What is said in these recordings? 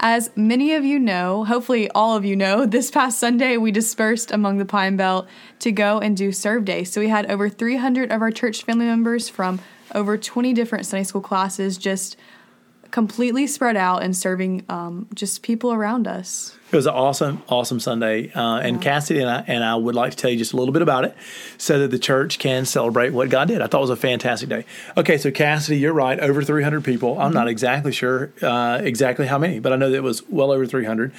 As many of you know, hopefully all of you know, this past Sunday we dispersed among the Pine Belt to go and do Serve Day. So we had over 300 of our church family members from over 20 different Sunday school classes just completely spread out and serving um, just people around us. It was an awesome, awesome Sunday. Uh, and yeah. Cassidy and I, and I would like to tell you just a little bit about it so that the church can celebrate what God did. I thought it was a fantastic day. Okay, so Cassidy, you're right, over 300 people. I'm mm-hmm. not exactly sure uh, exactly how many, but I know that it was well over 300.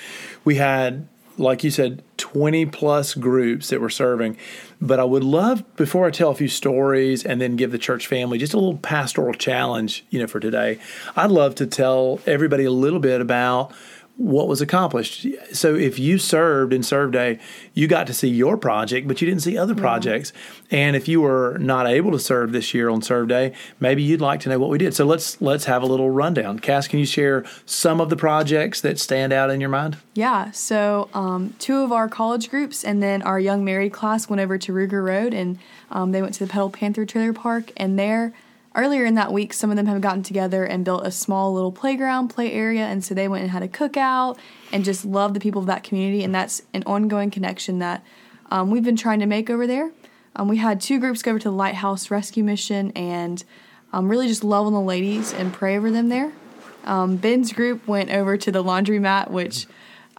We had like you said, 20 plus groups that were serving. But I would love, before I tell a few stories and then give the church family just a little pastoral challenge, you know, for today, I'd love to tell everybody a little bit about what was accomplished. So if you served in Serve Day, you got to see your project, but you didn't see other projects. And if you were not able to serve this year on Serve Day, maybe you'd like to know what we did. So let's let's have a little rundown. Cass, can you share some of the projects that stand out in your mind? Yeah. So um, two of our college groups and then our young married class went over to Ruger Road and um, they went to the Petal Panther Trailer Park and there earlier in that week, some of them have gotten together and built a small little playground, play area, and so they went and had a cookout and just love the people of that community. And that's an ongoing connection that um, we've been trying to make over there. Um, we had two groups go over to the Lighthouse Rescue Mission and um, really just love on the ladies and pray over them there. Um, Ben's group went over to the laundromat, which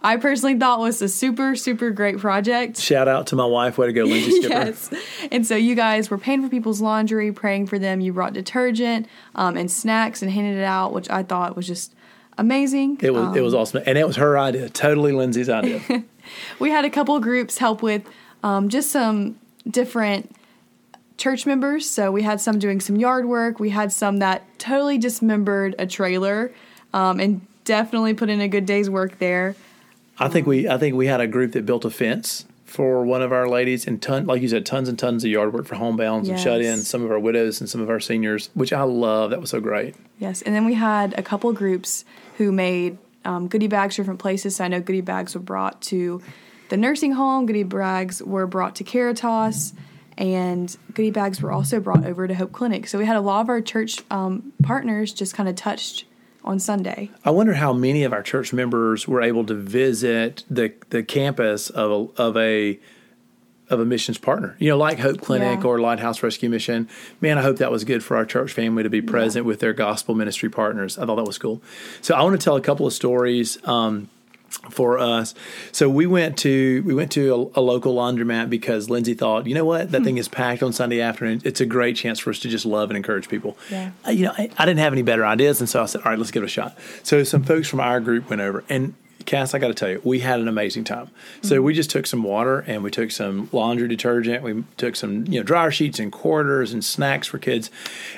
I personally thought was a super, super great project. Shout out to my wife. Way to go, Lindsay Skipper. yes. And so you guys were paying for people's laundry, praying for them. You brought detergent um, and snacks and handed it out, which I thought was just amazing. It was um, it was um, awesome, and it was her idea, totally Lindsay's idea. we had a couple groups help with um, just some different church members. So we had some doing some yard work. We had some that totally dismembered a trailer um, and definitely put in a good day's work there. I think we I think we had a group that built a fence for one of our ladies and ton like you said tons and tons of yard work for homebounds yes. and shut in some of our widows and some of our seniors which I love. That was so great. Yes. And then we had a couple groups who made um, goodie bags different places. So I know goodie bags were brought to the nursing home goodie bags were brought to Caritas and goodie bags were also brought over to Hope Clinic. So we had a lot of our church um, partners just kind of touched on Sunday. I wonder how many of our church members were able to visit the the campus of a, of a of a missions partner, you know, like Hope Clinic yeah. or Lighthouse Rescue Mission. Man, I hope that was good for our church family to be present yeah. with their gospel ministry partners. I thought that was cool. So I want to tell a couple of stories. Um, for us. So we went to we went to a, a, local laundromat because Lindsay thought, you know what, that thing is packed on Sunday afternoon. It's a great chance for us to just love and encourage people. Yeah. Uh, you know, I, I, didn't have any better ideas, and so I said, all right, let's give it a shot. So some folks from our group went over, and Cass, I got to tell you, we had an amazing time. So mm-hmm. we just took some water and we took some laundry detergent. We took some, you know, dryer sheets and quarters and snacks for kids,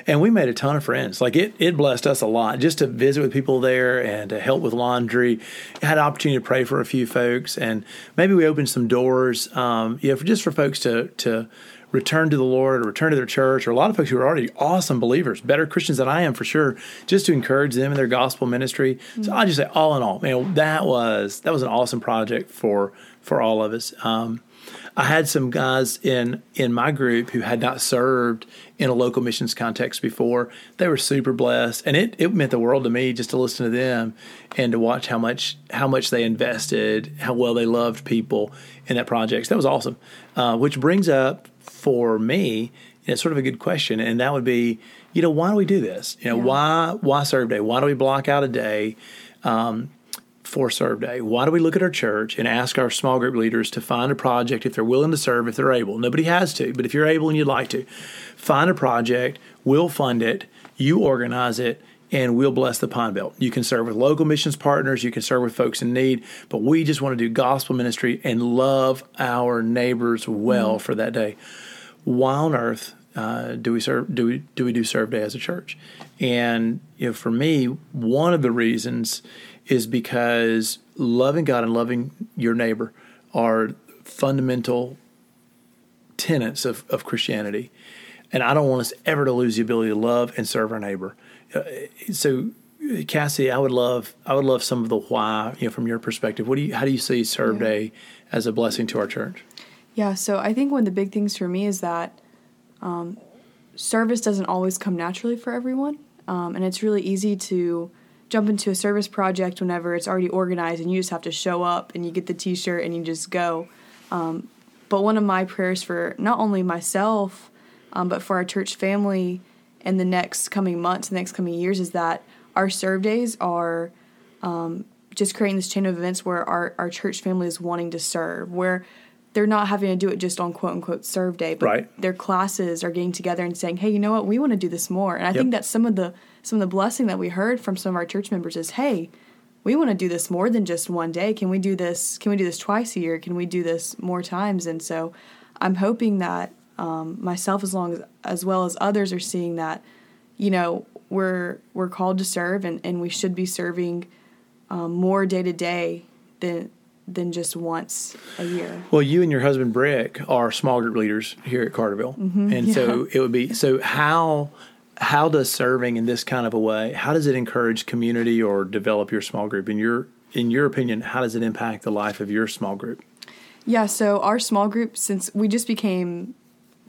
and we made a ton of friends. Like it, it blessed us a lot just to visit with people there and to help with laundry. Had an opportunity to pray for a few folks, and maybe we opened some doors, um, you know, for just for folks to to return to the Lord or return to their church, or a lot of folks who are already awesome believers, better Christians than I am for sure, just to encourage them in their gospel ministry. Mm-hmm. So I just say, all in all, man, that was that was an awesome project for for all of us. Um, I had some guys in in my group who had not served in a local missions context before. They were super blessed, and it, it meant the world to me just to listen to them and to watch how much how much they invested, how well they loved people in that project. So that was awesome. Uh, which brings up for me, it's sort of a good question, and that would be, you know, why do we do this? You know, yeah. why why serve day? Why do we block out a day um, for serve day? Why do we look at our church and ask our small group leaders to find a project if they're willing to serve, if they're able? Nobody has to, but if you're able and you'd like to, find a project. We'll fund it. You organize it and we'll bless the Pine Belt. You can serve with local missions partners, you can serve with folks in need, but we just want to do gospel ministry and love our neighbors well mm-hmm. for that day why on earth uh, do we serve do we do we do serve day as a church? And you know, for me, one of the reasons is because loving God and loving your neighbor are fundamental tenets of, of Christianity. and I don't want us ever to lose the ability to love and serve our neighbor. Uh, so, Cassie, I would love I would love some of the why, you know, from your perspective. What do you how do you see Serve yeah. Day as a blessing to our church? Yeah, so I think one of the big things for me is that um, service doesn't always come naturally for everyone, um, and it's really easy to jump into a service project whenever it's already organized and you just have to show up and you get the T-shirt and you just go. Um, but one of my prayers for not only myself, um, but for our church family in the next coming months, the next coming years, is that our serve days are um, just creating this chain of events where our, our church family is wanting to serve, where they're not having to do it just on quote unquote serve day, but right. their classes are getting together and saying, "Hey, you know what? We want to do this more." And I yep. think that's some of the some of the blessing that we heard from some of our church members is, "Hey, we want to do this more than just one day. Can we do this? Can we do this twice a year? Can we do this more times?" And so, I'm hoping that um, myself, as long as as well as others, are seeing that, you know, we're we're called to serve, and and we should be serving um, more day to day than than just once a year. Well, you and your husband Brick are small group leaders here at Carterville, mm-hmm, and yeah. so it would be so how how does serving in this kind of a way how does it encourage community or develop your small group in your in your opinion how does it impact the life of your small group yeah so our small group since we just became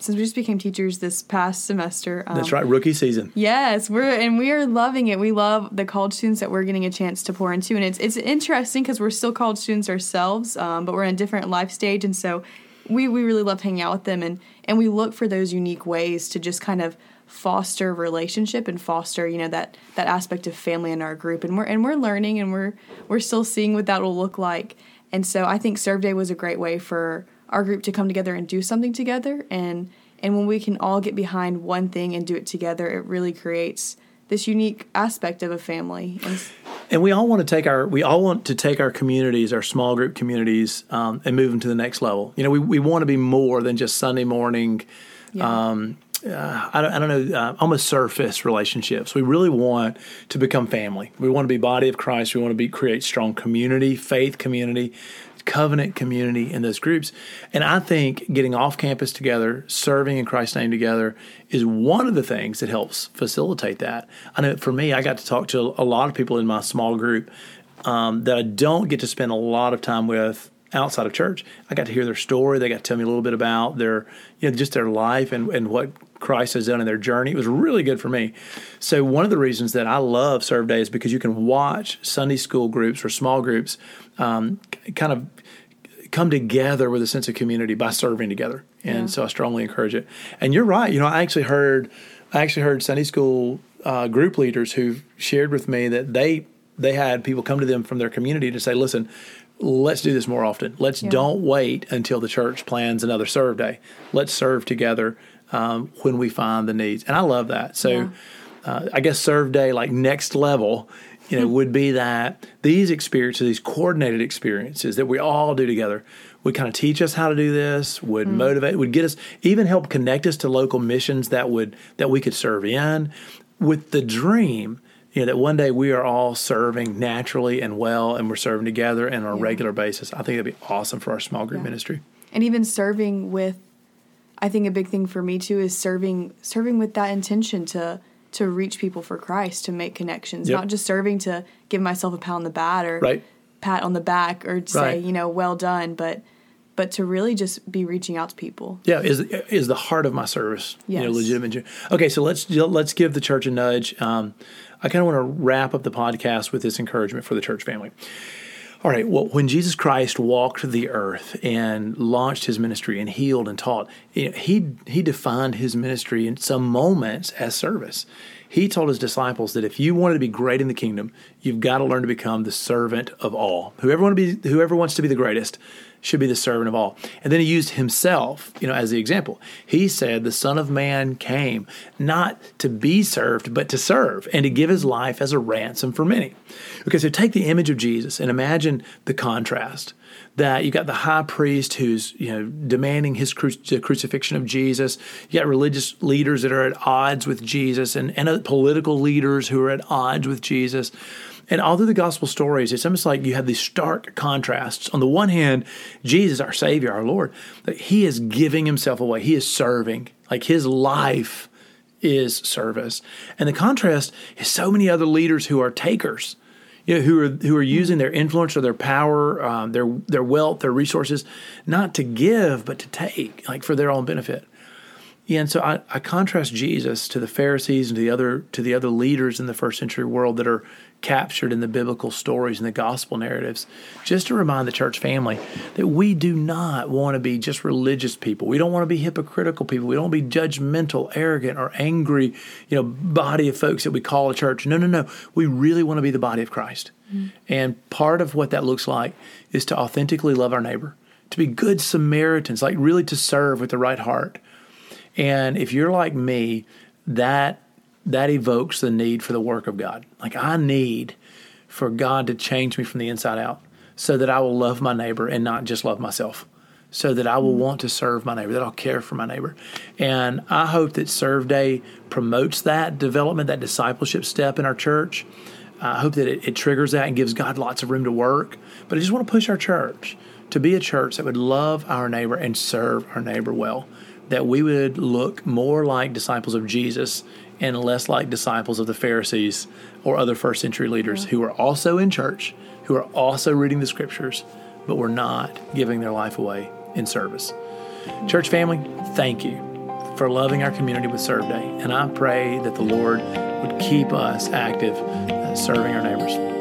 since we just became teachers this past semester. Um, That's right, rookie season. Yes, we're and we are loving it. We love the college students that we're getting a chance to pour into, and it's it's interesting because we're still college students ourselves, um, but we're in a different life stage, and so we we really love hanging out with them, and and we look for those unique ways to just kind of foster relationship and foster you know that that aspect of family in our group, and we're and we're learning, and we're we're still seeing what that will look like, and so I think Serve Day was a great way for our group to come together and do something together and and when we can all get behind one thing and do it together it really creates this unique aspect of a family and, and we all want to take our we all want to take our communities our small group communities um, and move them to the next level you know we, we want to be more than just sunday morning yeah. um, uh, I, don't, I, don't, know, uh, almost surface relationships. We really want to become family. We want to be body of Christ. We want to be create strong community, faith community, covenant community in those groups. And I think getting off campus together, serving in Christ's name together, is one of the things that helps facilitate that. I know for me, I got to talk to a lot of people in my small group um, that I don't get to spend a lot of time with outside of church. I got to hear their story. They got to tell me a little bit about their, you know, just their life and, and what Christ has done in their journey. It was really good for me. So one of the reasons that I love Serve Day is because you can watch Sunday school groups or small groups um, kind of come together with a sense of community by serving together. And yeah. so I strongly encourage it. And you're right. You know, I actually heard I actually heard Sunday school uh, group leaders who shared with me that they they had people come to them from their community to say, "Listen, let's do this more often. Let's yeah. don't wait until the church plans another serve day. Let's serve together um, when we find the needs." And I love that. So. Yeah. Uh, I guess serve day like next level you know, would be that these experiences, these coordinated experiences that we all do together, would kind of teach us how to do this, would mm. motivate, would get us, even help connect us to local missions that would that we could serve in, with the dream, you know, that one day we are all serving naturally and well, and we're serving together and on a yeah. regular basis. I think that'd be awesome for our small group yeah. ministry, and even serving with. I think a big thing for me too is serving serving with that intention to to reach people for Christ, to make connections, yep. not just serving to give myself a pat on the back or right. pat on the back or say, right. you know, well done, but but to really just be reaching out to people. Yeah, is is the heart of my service. Yes. You know, legitimate. Okay, so let's let's give the church a nudge. Um, I kind of want to wrap up the podcast with this encouragement for the church family. All right. Well, when Jesus Christ walked the earth and launched his ministry and healed and taught, he he defined his ministry in some moments as service. He told his disciples that if you wanted to be great in the kingdom, you've got to learn to become the servant of all. Whoever want to be whoever wants to be the greatest should be the servant of all. And then he used himself, you know, as the example. He said, "The Son of Man came not to be served, but to serve, and to give his life as a ransom for many." Okay, so take the image of Jesus and imagine the contrast. That you got the high priest who's you know demanding his cru- crucifixion of Jesus. You got religious leaders that are at odds with Jesus, and and political leaders who are at odds with Jesus And all through the gospel stories, it's almost like you have these stark contrasts. On the one hand, Jesus, our Savior, our Lord, He is giving Himself away. He is serving. Like His life is service. And the contrast is so many other leaders who are takers. You know, who are who are using their influence or their power, um, their their wealth, their resources, not to give but to take, like for their own benefit. Yeah, and so I, I contrast Jesus to the Pharisees and to the other to the other leaders in the first century world that are captured in the biblical stories and the gospel narratives, just to remind the church family that we do not want to be just religious people. We don't want to be hypocritical people. We don't want to be judgmental, arrogant, or angry, you know, body of folks that we call a church. No, no, no. We really want to be the body of Christ. Mm-hmm. And part of what that looks like is to authentically love our neighbor, to be good Samaritans, like really to serve with the right heart and if you're like me, that that evokes the need for the work of God. Like I need for God to change me from the inside out so that I will love my neighbor and not just love myself. So that I will want to serve my neighbor, that I'll care for my neighbor. And I hope that Serve Day promotes that development, that discipleship step in our church. I hope that it, it triggers that and gives God lots of room to work. But I just want to push our church to be a church that would love our neighbor and serve our neighbor well that we would look more like disciples of Jesus and less like disciples of the Pharisees or other first century leaders yeah. who are also in church, who are also reading the scriptures, but were not giving their life away in service. Church family, thank you for loving our community with Serve Day. And I pray that the Lord would keep us active uh, serving our neighbors.